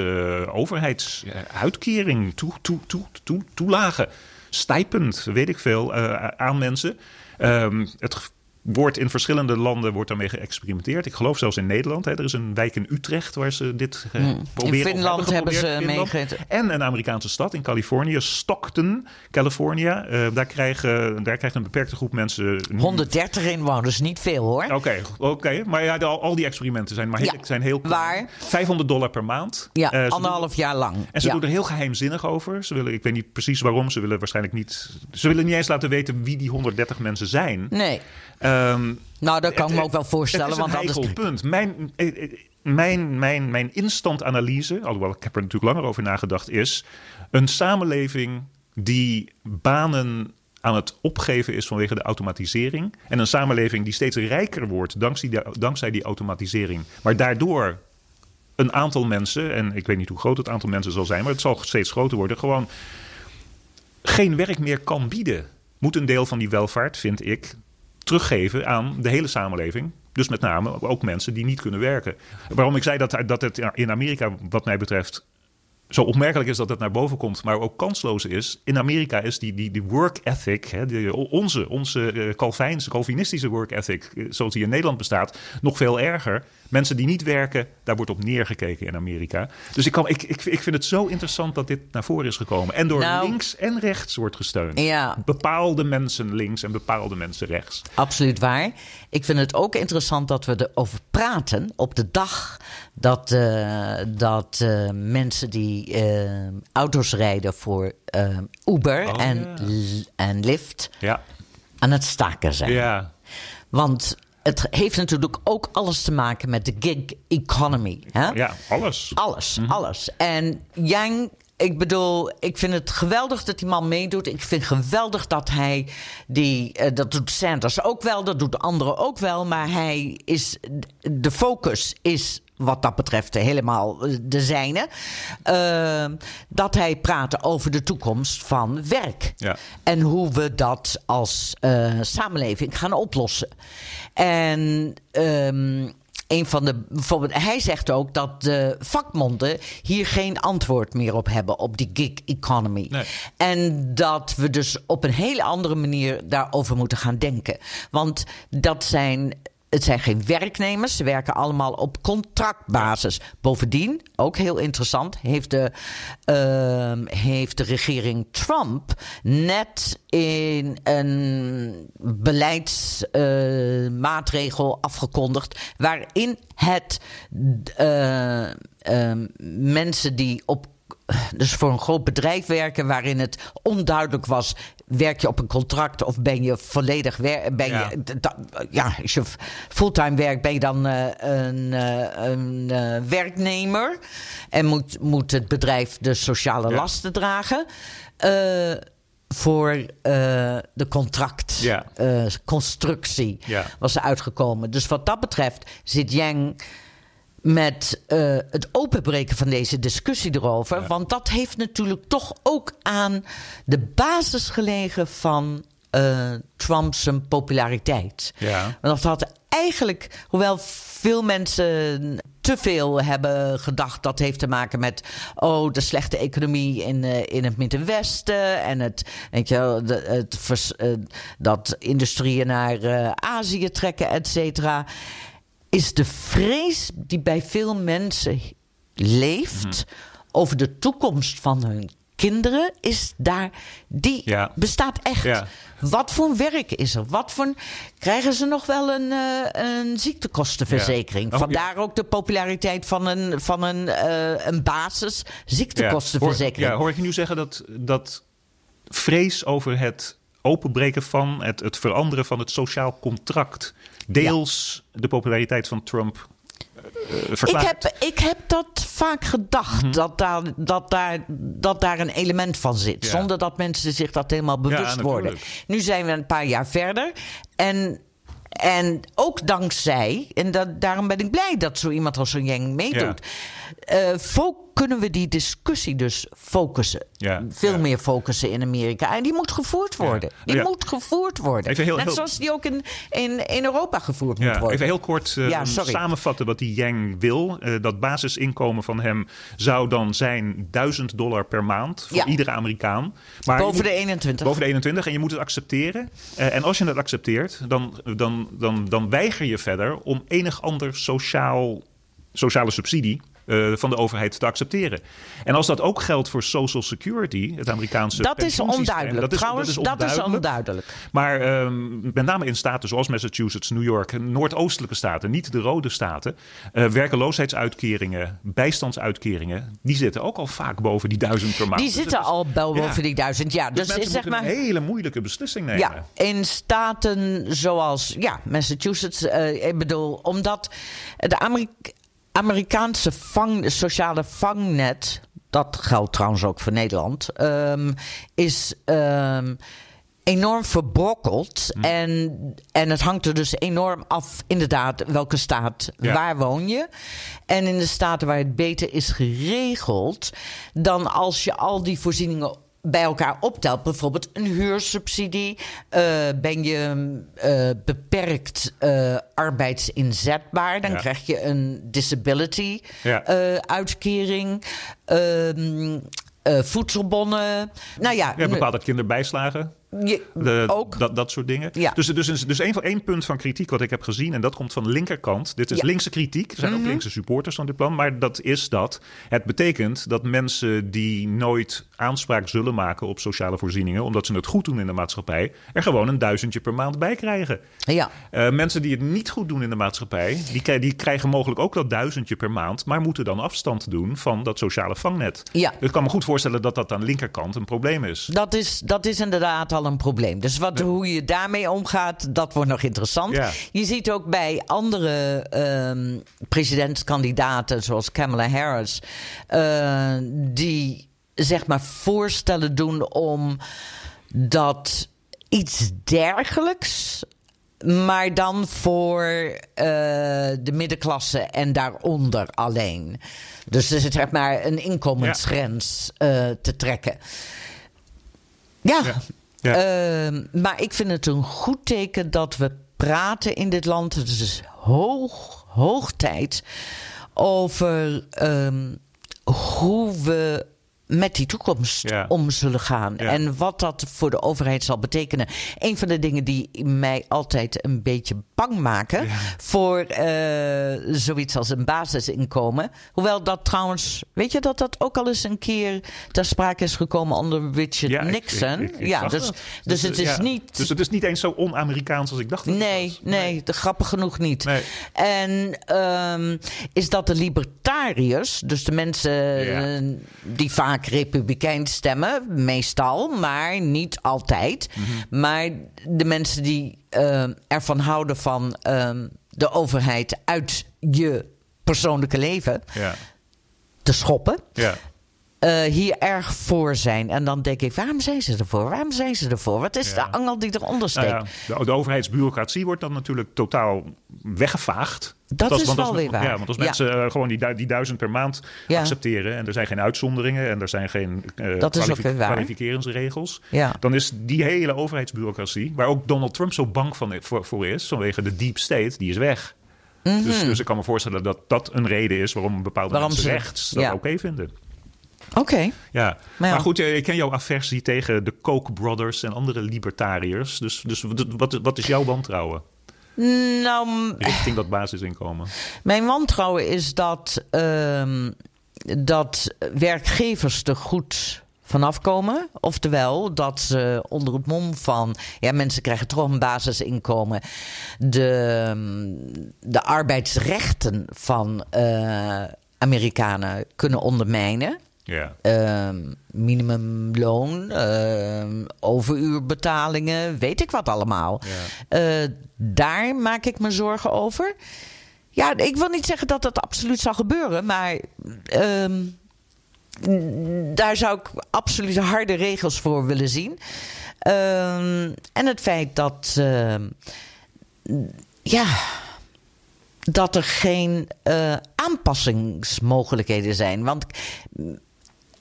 S2: overheidsuitkering, toe, toe, toe, toe, toelage, stipend, weet ik veel, aan mensen. Ehm, het wordt in verschillende landen wordt daarmee geëxperimenteerd. Ik geloof zelfs in Nederland. Hè. Er is een wijk in Utrecht waar ze dit eh, proberen.
S3: Hmm. Finland hebben ze
S2: geprobeerd, Finland.
S3: meege-
S2: En een Amerikaanse stad in Californië, Stockton, California. Eh, daar, krijgen, daar krijgt een beperkte groep mensen...
S3: 130 inwoners, niet veel hoor.
S2: Oké, oké. maar ja, al, al die experimenten zijn, maar heel,
S3: Ja,
S2: zijn heel
S3: waar?
S2: 500 dollar per maand.
S3: Ja,
S2: ze
S3: anderhalf jaar lang.
S2: En ze
S3: ja.
S2: doen er heel geheimzinnig over. Ze willen, ik weet niet precies waarom. Ze willen waarschijnlijk niet. Ze willen niet eens laten weten wie die 130 mensen zijn.
S3: Nee.
S2: Ehm,
S3: Nou, dat kan ik me ook wel voorstellen.
S2: Het is een
S3: want anders...
S2: heikel punt. Mijn, eh, eh, mijn, mijn, mijn instant analyse, alhoewel ik heb er natuurlijk langer over nagedacht, is een samenleving die banen aan het opgeven is vanwege de automatisering. En een samenleving die steeds rijker wordt dankzij die, dankzij die automatisering. Maar daardoor een aantal mensen, en ik weet niet hoe groot het aantal mensen zal zijn, maar het zal steeds groter worden, gewoon geen werk meer kan bieden. Moet een deel van die welvaart, vind ik, teruggeven aan de hele samenleving. Dus met name ook mensen die niet kunnen werken. Waarom ik zei dat, dat het in Amerika, wat mij betreft, zo opmerkelijk is dat het naar boven komt, maar ook kansloos is. In Amerika is die, die, die work ethic, hè, die, onze, onze eh, Calvijnse, Calvinistische work ethic, eh, zoals die in Nederland bestaat, nog veel erger. Mensen die niet werken, daar wordt op neergekeken in Amerika. Dus ik, kan, ik, ik, ik vind het zo interessant dat dit naar voren is gekomen. En door
S3: Nou-
S2: links en rechts wordt gesteund.
S3: Ja.
S2: Bepaalde mensen links en bepaalde mensen rechts.
S3: Absoluut waar. Ik vind het ook interessant dat we erover praten op de dag dat, eh, dat eh, mensen die eh, auto's rijden voor Uber
S2: Oh,
S3: en,
S2: ja.
S3: En Lyft
S2: Ja,
S3: aan het staken zijn.
S2: ja.
S3: Want het heeft natuurlijk ook alles te maken met de gig economy. Hè?
S2: ja alles.
S3: Alles, alles. En Yang, ik bedoel, ik vind het geweldig dat die man meedoet. Ik vind geweldig dat hij die, eh, dat doet Sanders ook wel, dat doet anderen ook wel. Maar hij is, de focus is wat dat betreft helemaal de zijne. Eh, dat hij praat over de toekomst van werk.
S2: Ja.
S3: En hoe we dat als eh, samenleving gaan oplossen. En ehm, een van de. Bijvoorbeeld, hij zegt ook dat de vakmonden hier geen antwoord meer op hebben op die gig economy.
S2: Nee.
S3: En dat we dus op een hele andere manier daarover moeten gaan denken. Want dat zijn het zijn geen werknemers. Ze werken allemaal op contractbasis. Bovendien, ook heel interessant, heeft de, ehm, heeft de regering Trump net in een beleidsmaatregel afgekondigd. waarin het eh, ehm, mensen die op dus voor een groot bedrijf werken waarin het onduidelijk was: werk je op een contract of ben je volledig wer ben
S2: Ja.
S3: je ja, als je fulltime werkt, ben je dan eh, een, eh, een eh, werknemer en moet, moet het bedrijf de sociale
S2: Ja.
S3: lasten dragen. voor de contract
S2: Ja.
S3: was er uitgekomen. Dus wat dat betreft zit Yang met eh, het openbreken van deze discussie erover.
S2: Ja.
S3: Want dat heeft natuurlijk toch ook aan de basis gelegen van eh Trump's populariteit.
S2: Ja.
S3: Want dat had eigenlijk, hoewel veel mensen te veel hebben gedacht dat heeft te maken met oh de slechte economie in, eh, in het Middenwesten en het, weet je, de, het vers- dat industrieën naar Azië trekken, et cetera, is de vrees die bij veel mensen leeft
S2: Mhm.
S3: over de toekomst van hun kinderen, is daar, die
S2: Ja.
S3: bestaat echt.
S2: Ja.
S3: Wat voor werk is er? Wat voor krijgen ze nog wel een, eh, een ziektekostenverzekering?
S2: Ja. Oh,
S3: Vandaar ook de populariteit van een, van een, eh, een basis ziektekostenverzekering.
S2: Ja, hoor, ja, hoor ik je nu zeggen dat, dat vrees over het openbreken van, het, het veranderen van het sociaal contract, deels de populariteit van Trump eh
S3: Ik heb, ik heb dat vaak gedacht, dat, daar, dat, daar, dat daar een element van zit.
S2: Ja.
S3: Zonder dat mensen zich dat helemaal bewust worden. Nu zijn we een paar jaar verder. En, en ook dankzij, en dat, daarom ben ik blij dat zo iemand als zo'n Yang meedoet. eh, fo- kunnen we die discussie dus focussen.
S2: Ja,
S3: Veel
S2: ja.
S3: meer focussen in Amerika. En die moet gevoerd worden. Die moet gevoerd worden.
S2: Even heel-
S3: Net
S2: heel-
S3: zoals die ook in, in, in Europa gevoerd moet worden.
S2: even heel kort eh, samenvatten wat die Yang wil. Eh, dat basisinkomen van hem zou dan zijn 1000 dollar per maand voor iedere Amerikaan. Maar
S3: Boven
S2: moet-
S3: de 21.
S2: Boven de 21 en je moet het accepteren. Eh, en als je het accepteert, dan, dan, dan, dan weiger je verder om enig ander sociaal, sociale subsidie eh, van de overheid te accepteren. En als dat ook geldt voor Social Security, het Amerikaanse
S3: Dat is onduidelijk.
S2: dat is-
S3: Trouwens, dat is onduidelijk.
S2: Maar ehm, met name in staten zoals Massachusetts, New York, noordoostelijke staten, niet de rode staten, eh, werkeloosheidsuitkeringen, bijstandsuitkeringen, die zitten ook al vaak boven die duizend per maand.
S3: Die
S2: Dus
S3: zitten
S2: is-
S3: al
S2: ja.
S3: boven die duizend. Ja,
S2: Dus,
S3: dus, is zeg maar.
S2: een hele moeilijke beslissing nemen.
S3: Ja, in staten zoals ja, Massachusetts. eh, ik bedoel, omdat de Ameri- Amerikaanse vang, sociale vangnet. Dat geldt trouwens ook voor Nederland. ehm, is. ehm, enorm verbrokkeld.
S2: Hm.
S3: En, en het hangt er dus enorm af, inderdaad, welke staat,
S2: Ja.
S3: waar woon je. En in de staten waar het beter is geregeld, dan als je al die voorzieningen bij elkaar optelt, bijvoorbeeld een huursubsidie, eh, ben je eh, beperkt eh, arbeidsinzetbaar, dan
S2: Ja.
S3: krijg je een disability
S2: Ja.
S3: uitkering. ehm, eh, voedselbonnen. Nou ja,
S2: Ja, bepaalde kinderbijslagen.
S3: Je-
S2: De,
S3: ook.
S2: Dat, dat soort dingen.
S3: Ja.
S2: Dus, dus, dus één, één punt van kritiek wat ik heb gezien, en dat komt van de linkerkant. Dit is
S3: Ja. Mhm.
S2: linkse kritiek. Er zijn ook linkse supporters van dit plan. Maar dat is dat. Het betekent dat mensen die nooit aanspraak zullen maken op sociale voorzieningen, omdat ze het goed doen in de maatschappij, er gewoon een duizendje per maand bij krijgen.
S3: Ja.
S2: Eh, mensen die het niet goed doen in de maatschappij, die, die krijgen mogelijk ook dat duizendje per maand, maar moeten dan afstand doen van dat sociale vangnet.
S3: Ja.
S2: Dus ik kan me goed voorstellen dat dat aan de linkerkant een probleem is.
S3: Dat is, dat is inderdaad al een probleem. Dus wat, hoe je daarmee omgaat, dat wordt nog interessant.
S2: Ja.
S3: Je ziet ook bij andere ehm, presidentskandidaten, zoals Kamala Harris, eh, die zeg maar voorstellen doen om dat iets dergelijks. Maar dan voor eh, de middenklasse en daaronder alleen. Dus er zit zeg maar een inkomensgrens eh, te trekken. Ja,
S2: Ja.
S3: Ehm, maar ik vind het een goed teken dat we praten in dit land. Het is hoog, hoog tijd over ehm, hoe we met die toekomst
S2: Ja.
S3: om zullen gaan.
S2: Ja.
S3: En wat dat voor de overheid zal betekenen. Een van de dingen die mij altijd een beetje bang maken voor eh, zoiets als een basisinkomen. Hoewel dat trouwens, weet je dat dat ook al eens een keer ter sprake is gekomen onder Richard Nixon?
S2: ik- ik- ik
S3: ja, dus,
S2: dat.
S3: dus het is niet.
S2: Dus het is niet eens zo on-Amerikaans als ik dacht. dat
S3: Nee,
S2: was.
S3: nee, grappig genoeg niet.
S2: Nee.
S3: En ehm, is dat de libertariërs, dus de mensen die vaak republikeins stemmen, meestal, maar niet altijd.
S2: Mhm.
S3: Maar de mensen die eh, ervan houden van ehm, de overheid uit je persoonlijke leven
S2: Ja,
S3: te schoppen.
S2: ja.
S3: Eh, hier erg voor zijn. En dan denk ik, waarom zijn ze ervoor? Waarom zijn ze ervoor? Wat is
S2: Ja.
S3: de angel die eronder steekt?
S2: Nou ja, de, de overheidsbureaucratie wordt dan natuurlijk totaal weggevaagd.
S3: Dat is
S2: want als-
S3: wel weer waar.
S2: Ja, want als
S3: Ja.
S2: mensen eh, gewoon die, die duizend per maand
S3: Ja.
S2: accepteren... en er zijn geen uitzonderingen en er zijn geen
S3: Dat is waar.
S2: kwalificeringsregels...
S3: Ja.
S2: dan is die hele overheidsbureaucratie... waar ook Donald Trump zo bang van, voor, voor is... vanwege de deep state, die is weg. dus, dus ik kan me voorstellen dat dat een reden is... waarom bepaalde
S3: Mhm. Waarom
S2: mensen rechts dat oké vinden.
S3: Oké.
S2: Ja,
S3: Maar ja.
S2: maar goed, eh, ik ken jouw aversie tegen de Koch brothers en andere libertariërs. Dus, dus wat, wat, is jouw wantrouwen
S3: Nou,
S2: richting dat basisinkomen?
S3: mijn wantrouwen is dat, ehm, dat werkgevers er goed vanaf komen. Oftewel dat ze onder het mom van... ja, mensen krijgen toch een basisinkomen... de, ehm, de arbeidsrechten van eh, Amerikanen kunnen ondermijnen.
S2: Ja,
S3: Ehm, minimumloon, ehm, overuurbetalingen, weet ik wat allemaal. Eh, daar maak ik me zorgen over. Ja, ik wil niet zeggen dat dat absoluut zal gebeuren, maar ehm, daar zou ik absoluut harde regels voor willen zien. En het feit dat, ja, dat er geen eh, aanpassingsmogelijkheden zijn. Want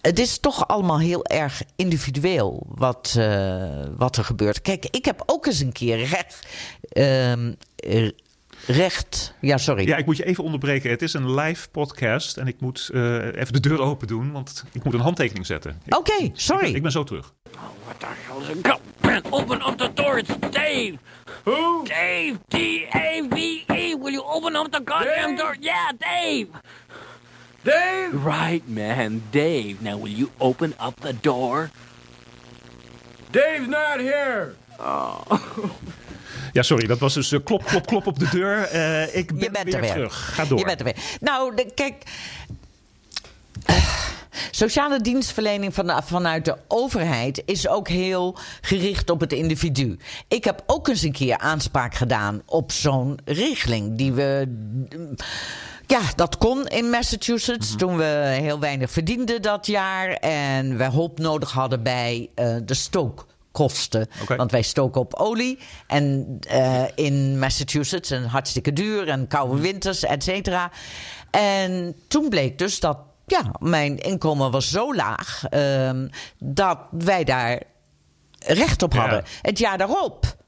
S3: het is toch allemaal heel erg individueel wat, eh, wat er gebeurt. Kijk, ik heb ook eens een keer recht. ehm, eh, recht. Ja, sorry.
S2: ja, ik moet je even onderbreken. Het is een live podcast en ik moet eh, even de deur open doen, want ik moet een handtekening zetten.
S3: Oké, sorry.
S2: ben, ik ben zo terug.
S4: What the hell is man, open up the door. It's Dave. Who? Dave. D-A-V-E. Will you open up the goddamn door? Yeah, Dave.
S5: Dave!
S4: Right, man. Dave. Now, will you open up the door?
S5: Dave's not here!
S2: Ja, sorry, dat was dus eh, klop, klop, klop op de deur. Eh, ik ben
S3: Je bent
S2: weer,
S3: er weer.
S2: terug. Ga door.
S3: Je bent er weer. Nou, de- kijk. eh, Sociale dienstverlening van, vanuit de overheid is ook heel gericht op het individu. Ik heb ook eens een keer aanspraak gedaan op zo'n regeling die we. Ja, dat kon in Massachusetts toen we heel weinig verdienden dat jaar en we hulp nodig hadden bij eh, de stookkosten. Want wij stoken op olie en eh, in Massachusetts en hartstikke duur en koude winters, et cetera. En toen bleek dus dat ja, mijn inkomen was zo laag ehm, dat wij daar recht op
S2: Ja.
S3: hadden. Het jaar daarop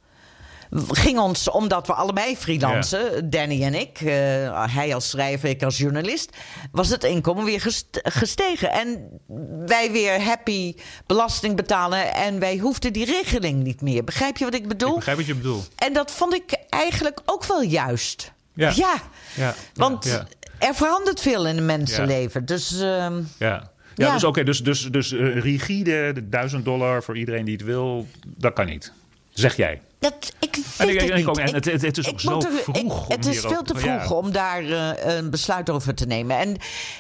S3: ging ons, omdat we allebei freelancen, Danny en ik, eh, hij als schrijver, ik als journalist, was het inkomen weer gest- gestegen. En wij weer happy belasting betalen en wij hoefden die regeling niet meer. Begrijp je wat ik bedoel?
S2: Ik begrijp wat je bedoelt.
S3: En dat vond ik eigenlijk ook wel juist.
S2: Ja.
S3: ja.
S2: Ja,
S3: Want
S2: ja,
S3: er verandert veel in een mensenleven. Dus
S2: Ja. Ja,
S3: Ja.
S2: dus oké, dus, dus, dus eh, rigide, de 1000 dollar voor iedereen die het wil, dat kan niet. Zeg jij.
S3: Dat, ik weet
S2: En ik-
S3: het
S2: ik
S3: niet.
S2: ook, en het- het- het is ook zo
S3: er-
S2: vroeg
S3: ik- het is veel te
S2: ja.
S3: vroeg om daar eh, een besluit over te nemen. En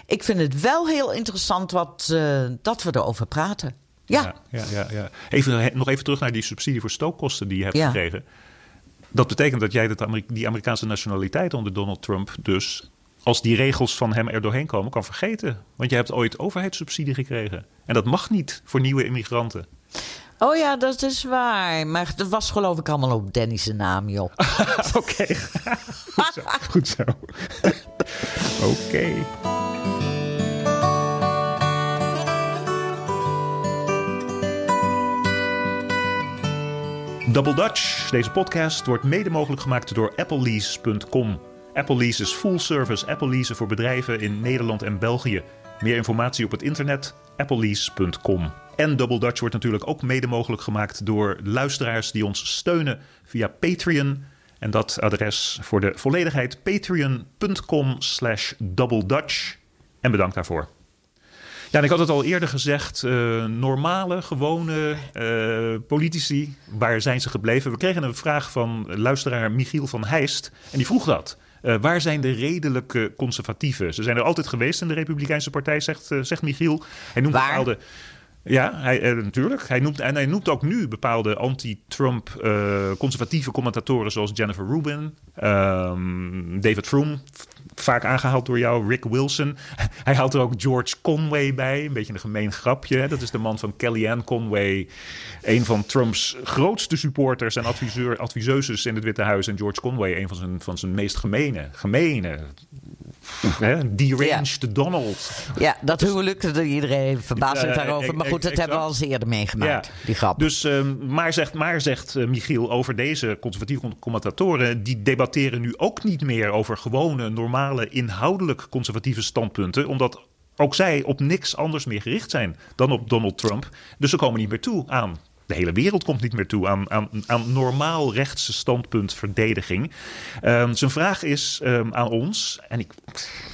S3: ik vind het wel heel interessant wat, eh, dat we erover praten. Ja,
S2: Ja, ja, ja. Even, he- nog even terug naar die subsidie voor stookkosten die je hebt gekregen. Dat betekent dat jij dat die Amerikaanse nationaliteit onder Donald Trump dus, als die regels van hem er doorheen komen, kan vergeten. Want je hebt ooit overheidssubsidie gekregen. En dat mag niet voor nieuwe immigranten.
S3: Oh ja, dat is waar. Maar dat was geloof ik allemaal op Danny's naam, joh.
S2: Oké. Goed zo. Oké. Double Dutch. Deze podcast wordt mede mogelijk gemaakt door applelease.com. Apple Lease is full service Apple leasen voor bedrijven in Nederland en België. Meer informatie op het internet applelease.com. En Double Dutch wordt natuurlijk ook mede mogelijk gemaakt door luisteraars die ons steunen via Patreon. En dat adres voor de volledigheid patreon.com slash doubledutch. En bedankt daarvoor. Ja, en ik had het al eerder gezegd. eh, normale, gewone eh, politici, waar zijn ze gebleven? We kregen een vraag van luisteraar Michiel van Heist. En die vroeg dat. Eh, waar zijn de redelijke conservatieven? Ze zijn er altijd geweest in de Republikeinse Partij, zegt, eh, zegt Michiel. Hij noemt
S3: Waar?
S2: bepaalde... Ja, hij, eh, natuurlijk. Hij noemt, en hij noemt ook nu bepaalde anti-Trump conservatieve commentatoren zoals Jennifer Rubin, ehm, David Froome, vaak aangehaald door jou, Rick Wilson. Hij haalt er ook George Conway bij, een beetje een gemeen grapje. Hè? Dat is de man van Kellyanne Conway, een van Trumps grootste supporters en adviseur, adviseuses in het Witte Huis. En George Conway, een van zijn, van zijn meest gemene, gemene, hè? deranged Donald.
S3: Ja, dat huwelijk, dat iedereen zich
S2: Ja,
S3: daarover. Maar goed, dat hebben we al eens eerder meegemaakt, die grap.
S2: Dus, ehm, maar zegt, maar zegt eh, Michiel over deze conservatieve commentatoren... die debatteren nu ook niet meer over gewone, normale, inhoudelijk conservatieve standpunten... omdat ook zij op niks anders meer gericht zijn dan op Donald Trump. Dus ze komen niet meer toe aan... De hele wereld komt niet meer toe aan, aan, aan normaal rechtse standpuntverdediging. Ehm, zijn vraag is ehm, aan ons, en ik,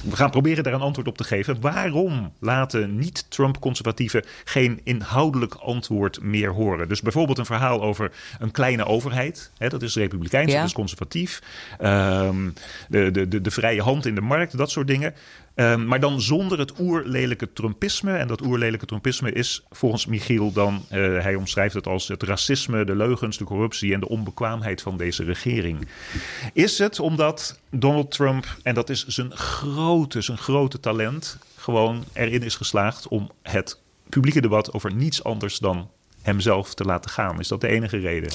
S2: we gaan proberen daar een antwoord op te geven. Waarom laten niet-Trump-conservatieven geen inhoudelijk antwoord meer horen? Dus bijvoorbeeld een verhaal over een kleine overheid. Hè, dat is republikeins,
S3: Ja.
S2: dat is conservatief. Ehm, de, de, de, de vrije hand in de markt, dat soort dingen. Ehm, maar dan zonder het oerlelijke Trumpisme. En dat oerlelijke Trumpisme is volgens Michiel dan, eh, hij omschrijft het als het racisme, de leugens, de corruptie en de onbekwaamheid van deze regering. Is het omdat Donald Trump, en dat is zijn grote, zijn grote talent, gewoon erin is geslaagd om het publieke debat over niets anders dan hemzelf te laten gaan? Is dat de enige reden?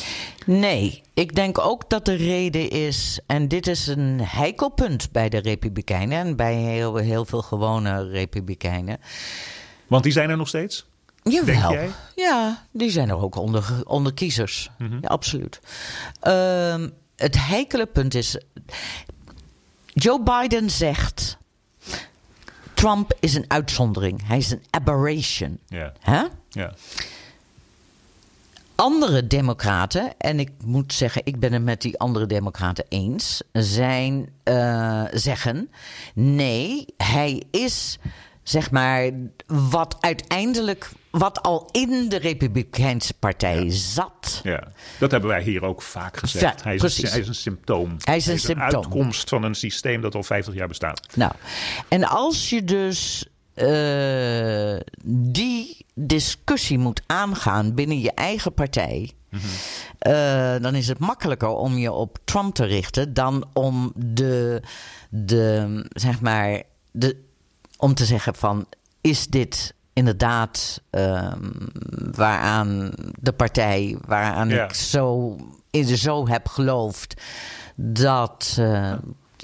S3: Nee, ik denk ook dat de reden is, en dit is een heikel punt bij de Republikeinen en bij heel, heel veel gewone Republikeinen.
S2: Want die zijn er nog steeds?
S3: Jawel. Ja, die zijn er ook onder, onder kiezers.
S2: Mhm.
S3: Ja, absoluut. Ehm, het heikele punt is. Joe Biden zegt. Trump is een uitzondering. Hij is een aberration.
S2: Ja.
S3: Andere democraten, en ik moet zeggen, ik ben het met die andere democraten eens, zijn, eh, zeggen: nee, hij is zeg maar wat uiteindelijk, wat al in de Republikeinse Partij zat.
S2: Ja, dat hebben wij hier ook vaak gezegd.
S3: Ja,
S2: hij, is een, hij is een symptoom.
S3: Hij is een symptoom.
S2: uitkomst van een systeem dat al 50 jaar bestaat.
S3: Nou, en als je dus eh, die discussie moet aangaan binnen je eigen partij. eh, dan is het makkelijker om je op Trump te richten dan om de, de zeg maar, de, om te zeggen van is dit inderdaad ehm, waaraan de partij waaraan ik zo in zo heb geloofd dat eh,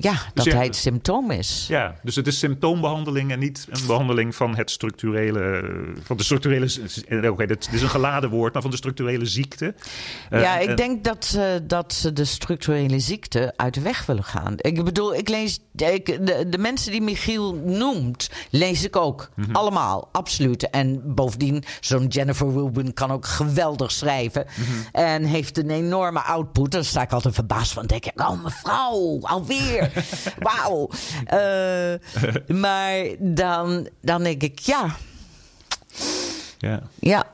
S3: ja dat
S2: ja,
S3: hij het symptoom is.
S2: Ja, dus het is symptoombehandeling en niet een behandeling van het structurele. Van de structurele. eh, Oké, dit is een geladen woord, maar van de structurele ziekte. Eh,
S3: ja, ik
S2: en-
S3: denk dat, ze dat ze de structurele ziekte uit de weg willen gaan. Ik bedoel, ik lees. Ik, de, de mensen die Michiel noemt, lees ik ook.
S2: Mhm.
S3: Allemaal, absoluut. En bovendien, zo'n Jennifer Rubin kan ook geweldig schrijven.
S2: Mhm.
S3: En heeft een enorme output. Dan sta ik altijd verbaasd van. Denk ik, oh mevrouw, alweer. Wauw. Eh, maar dan, dan denk ik, ja.
S2: Ja,
S3: Ja,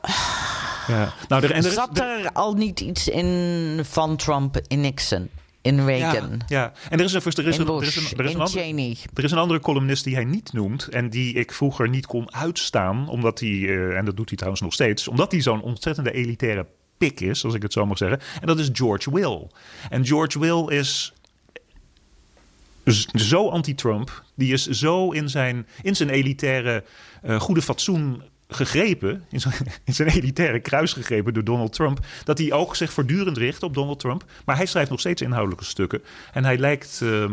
S2: ja. Nou, er, en er
S3: zat er al niet iets in van Trump in Nixon, in Reagan,
S2: Ja, en er is een, er er er andere,
S3: Cheney?
S2: Er is een andere columnist die hij niet noemt en die ik vroeger niet kon uitstaan, omdat hij, eh, en dat doet hij trouwens nog steeds, omdat hij zo'n ontzettende elitaire pik is, als ik het zo mag zeggen. En dat is George Will. En George Will is zo anti-Trump, die is zo in zijn, in zijn elitaire eh, goede fatsoen gegrepen, in zijn, in zijn elitaire kruis gegrepen door Donald Trump, dat hij ook zich voortdurend richt op Donald Trump. Maar hij schrijft nog steeds inhoudelijke stukken. En hij lijkt. ehm,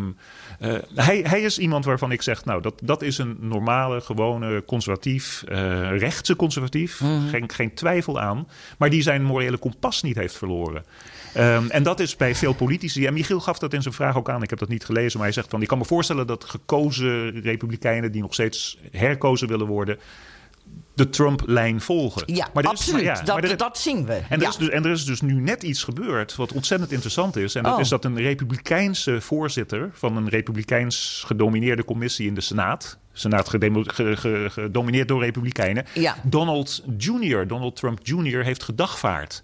S2: eh, hij, hij is iemand waarvan ik zeg, nou, dat, dat is een normale, gewone, conservatief, eh, rechtse conservatief. geen, geen twijfel aan. Maar die zijn morele kompas niet heeft verloren. Ehm, en dat is bij veel politici. En Michiel gaf dat in zijn vraag ook aan. Ik heb dat niet gelezen. Maar hij zegt van: Ik kan me voorstellen dat gekozen republikeinen. die nog steeds herkozen willen worden. De Trump-lijn volgen.
S3: Ja,
S2: Maar is-
S3: absoluut.
S2: maar ja, maar
S3: dat,
S2: er-
S3: dat zien we.
S2: en er,
S3: ja.
S2: is dus, en er is dus nu net iets gebeurd wat ontzettend interessant is. En dat
S3: Oh.
S2: is dat een republikeinse voorzitter van een republikeins gedomineerde commissie in de Senaat. Senaat gedomineerd door republikeinen.
S3: Ja.
S2: Donald Jr., Donald Trump Jr. heeft gedagvaard.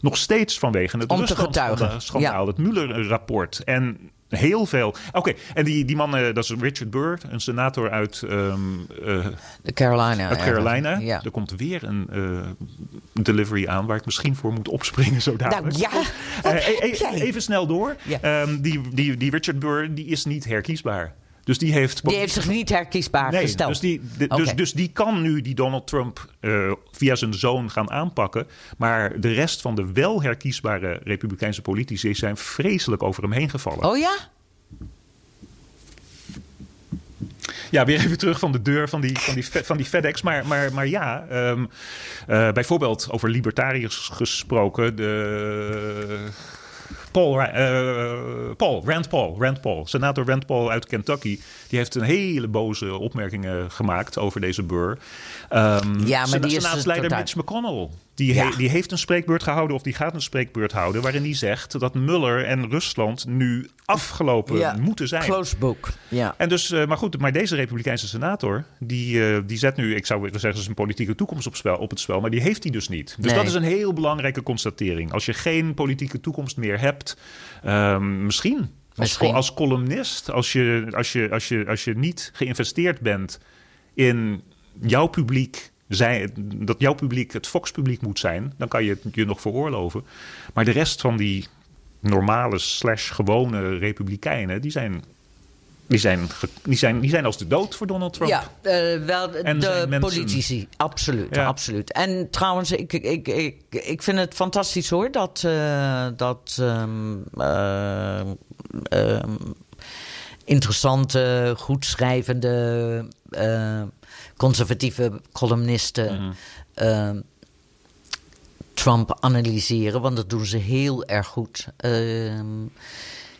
S2: Nog steeds vanwege het. Rusland-schandaal, het Mueller-rapport. En heel veel. Oké, en die, die man, eh, dat is Richard Burr, een senator uit, ehm, eh,
S3: De Carolina.
S2: uit Carolina.
S3: Ja.
S2: Er komt weer een eh, delivery aan waar ik misschien voor moet opspringen zo dadelijk.
S3: Nou ja,
S2: even snel door.
S3: Ja.
S2: Ehm, die, die, die Richard Burr die is niet herkiesbaar. Dus die heeft.
S3: Die heeft zich niet herkiesbaar
S2: Nee,
S3: gesteld.
S2: dus die, de- dus, dus die kan nu die Donald Trump eh, via zijn zoon gaan aanpakken. Maar de rest van de wel herkiesbare Republikeinse politici zijn vreselijk over hem heen gevallen.
S3: Oh ja?
S2: Ja, weer even terug van de deur van die, van die, van die FedEx. Maar, maar, maar ja, ehm, eh, bijvoorbeeld over libertariërs gesproken. De. Paul, eh, Paul, Rand Paul, Rand Paul, senator Rand Paul uit Kentucky, die heeft een hele boze opmerkingen gemaakt over deze Burr. Ehm,
S3: Ja, maar die is totaal-
S2: Mitch McConnell, die,
S3: Ja.
S2: he- die heeft een spreekbeurt gehouden of die gaat een spreekbeurt houden, waarin hij zegt dat Mueller en Rusland nu afgelopen
S3: ja.
S2: moeten zijn.
S3: Close book. Ja.
S2: En dus, eh, maar goed, maar deze Republikeinse senator, die, eh, die zet nu, ik zou willen zeggen, zijn politieke toekomst op, spel, op het spel, maar die heeft hij dus niet. Dus
S3: Nee.
S2: dat is een heel belangrijke constatering. Als je geen politieke toekomst meer hebt, ehm, misschien. Als,
S3: Misschien.
S2: als columnist, als je, als, je, als, je, als je niet geïnvesteerd bent in jouw publiek, zij, dat jouw publiek het Fox-publiek moet zijn, dan kan je het je nog veroorloven. Maar de rest van die normale slash gewone republikeinen, die zijn, die zijn, die zijn, die zijn als de dood voor Donald Trump.
S3: Ja, eh, wel de,
S2: En mensen-
S3: politici. Absoluut,
S2: Ja.
S3: absoluut. En trouwens, ik, ik, ik, ik vind het fantastisch hoor dat, eh, dat ehm, eh, ehm, interessante, goed schrijvende, eh, conservatieve columnisten.
S2: Mhm.
S3: ehm, Trump analyseren, want dat doen ze heel erg goed. Ehm,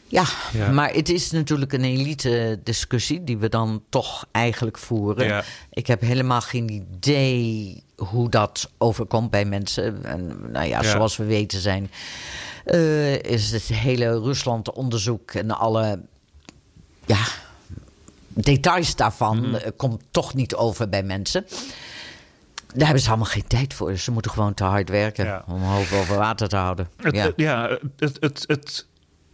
S3: ja,
S2: Ja.
S3: maar het is natuurlijk een elite discussie die we dan toch eigenlijk voeren.
S2: Ja.
S3: Ik heb helemaal geen idee hoe dat overkomt bij mensen. En, nou ja,
S2: Ja.
S3: zoals we weten zijn, eh, is het hele Rusland-onderzoek en alle ja, details daarvan
S2: Mhm.
S3: eh, komt toch niet over bij mensen. Daar hebben ze allemaal geen tijd voor. Ze moeten gewoon te hard werken
S2: Ja.
S3: om hoofd over water te houden.
S2: Het,
S3: ja.
S2: het- ja, het, het, het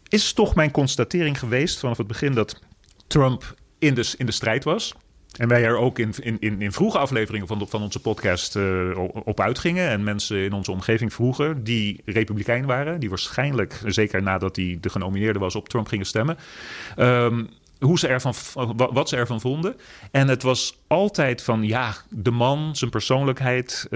S2: is toch mijn constatering geweest vanaf het begin dat Trump in de, in de strijd was. En wij er ook in, in, in, in vroege afleveringen van, de- van onze podcast eh, op uitgingen. En mensen in onze omgeving vroegen die republikein waren. Die waarschijnlijk, zeker nadat hij de genomineerde was, op Trump gingen stemmen. Ehm, hoe ze ervan, wa- wat ze ervan vonden. En het was altijd van, ja, de man, zijn persoonlijkheid, eh,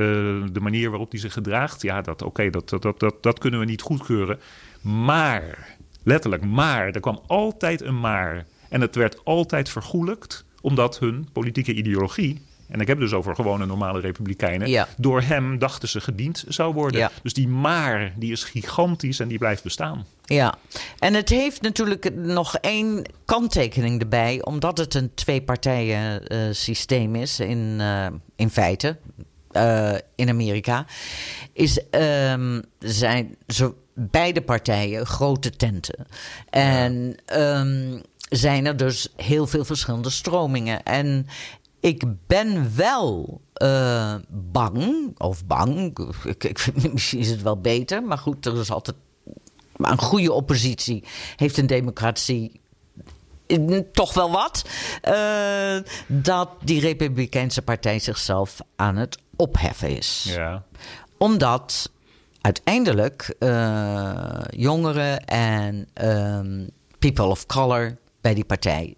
S2: de manier waarop hij zich gedraagt. Ja, dat, oké, dat, dat, dat, dat, dat kunnen we niet goedkeuren. Maar, letterlijk, maar, er kwam altijd een maar. En het werd altijd vergoelijkt, omdat hun politieke ideologie... En ik heb dus over gewone normale republikeinen.
S3: Ja.
S2: Door hem dachten ze gediend zou worden.
S3: Ja.
S2: Dus die maar, die is gigantisch en die blijft bestaan.
S3: Ja, en het heeft natuurlijk nog één kanttekening erbij, omdat het een twee-partijen eh, systeem is in, eh, in feite eh, in Amerika. Is, ehm, zijn zo, beide partijen grote tenten. En ehm, zijn er dus heel veel verschillende stromingen. En ik ben wel eh, bang, of bang, ik, ik, misschien is het wel beter, maar goed, er is altijd maar een goede oppositie heeft een democratie toch wel wat. eh, dat die Republikeinse partij zichzelf aan het opheffen is.
S2: Ja.
S3: Omdat uiteindelijk eh, jongeren en ehm, people of color bij die partij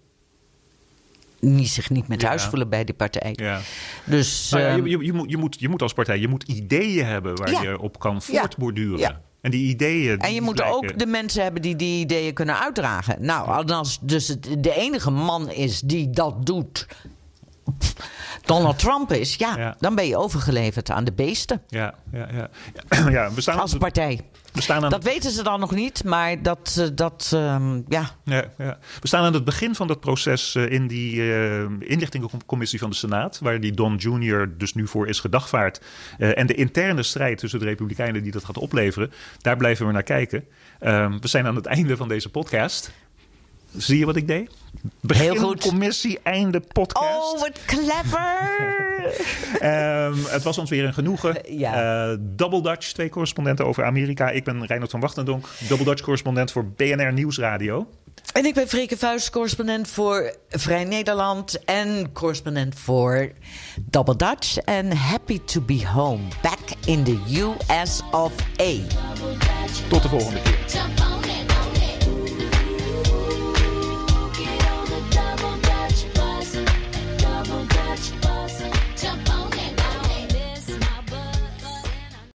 S3: niet, zich niet met huis voelen bij die partij.
S2: Ja.
S3: Dus
S2: Nou ja,
S3: ehm,
S2: je, je, je moet, je, moet, je moet als partij je moet ideeën hebben waar je op kan voortborduren. En die ideeën.
S3: En je
S2: die
S3: moet ook de mensen hebben die die ideeën kunnen uitdragen. Nou, als dus het, de enige man is die dat doet. Donald Trump is, ja,
S2: Ja.
S3: dan ben je overgeleverd aan de beesten
S2: Ja, ja, ja. ja, we staan
S3: als partij.
S2: we staan aan
S3: Dat weten ze dan nog niet, maar dat, eh, dat ehm, ja.
S2: Ja, ja. We staan aan het begin van dat proces eh, in die eh, inlichtingencommissie van de Senaat, waar die Don Jr. dus nu voor is gedagvaard. En de interne strijd tussen de Republikeinen die dat gaat opleveren, daar blijven we naar kijken. Ehm, we zijn aan het einde van deze podcast. Zie je wat ik deed? Begin
S3: Heel goed.
S2: commissie, einde podcast.
S3: Oh, wat clever!
S2: Ehm, het was ons weer een genoegen.
S3: Ja.
S2: Eh, Double Dutch, twee correspondenten over Amerika. Ik ben Reinhard van Wachtendonk, Double Dutch correspondent voor BNR Nieuwsradio.
S3: en ik ben Freke Vuist, correspondent voor Vrij Nederland en correspondent voor Double Dutch. En happy to be home, back in the US of A.
S2: Tot de volgende keer.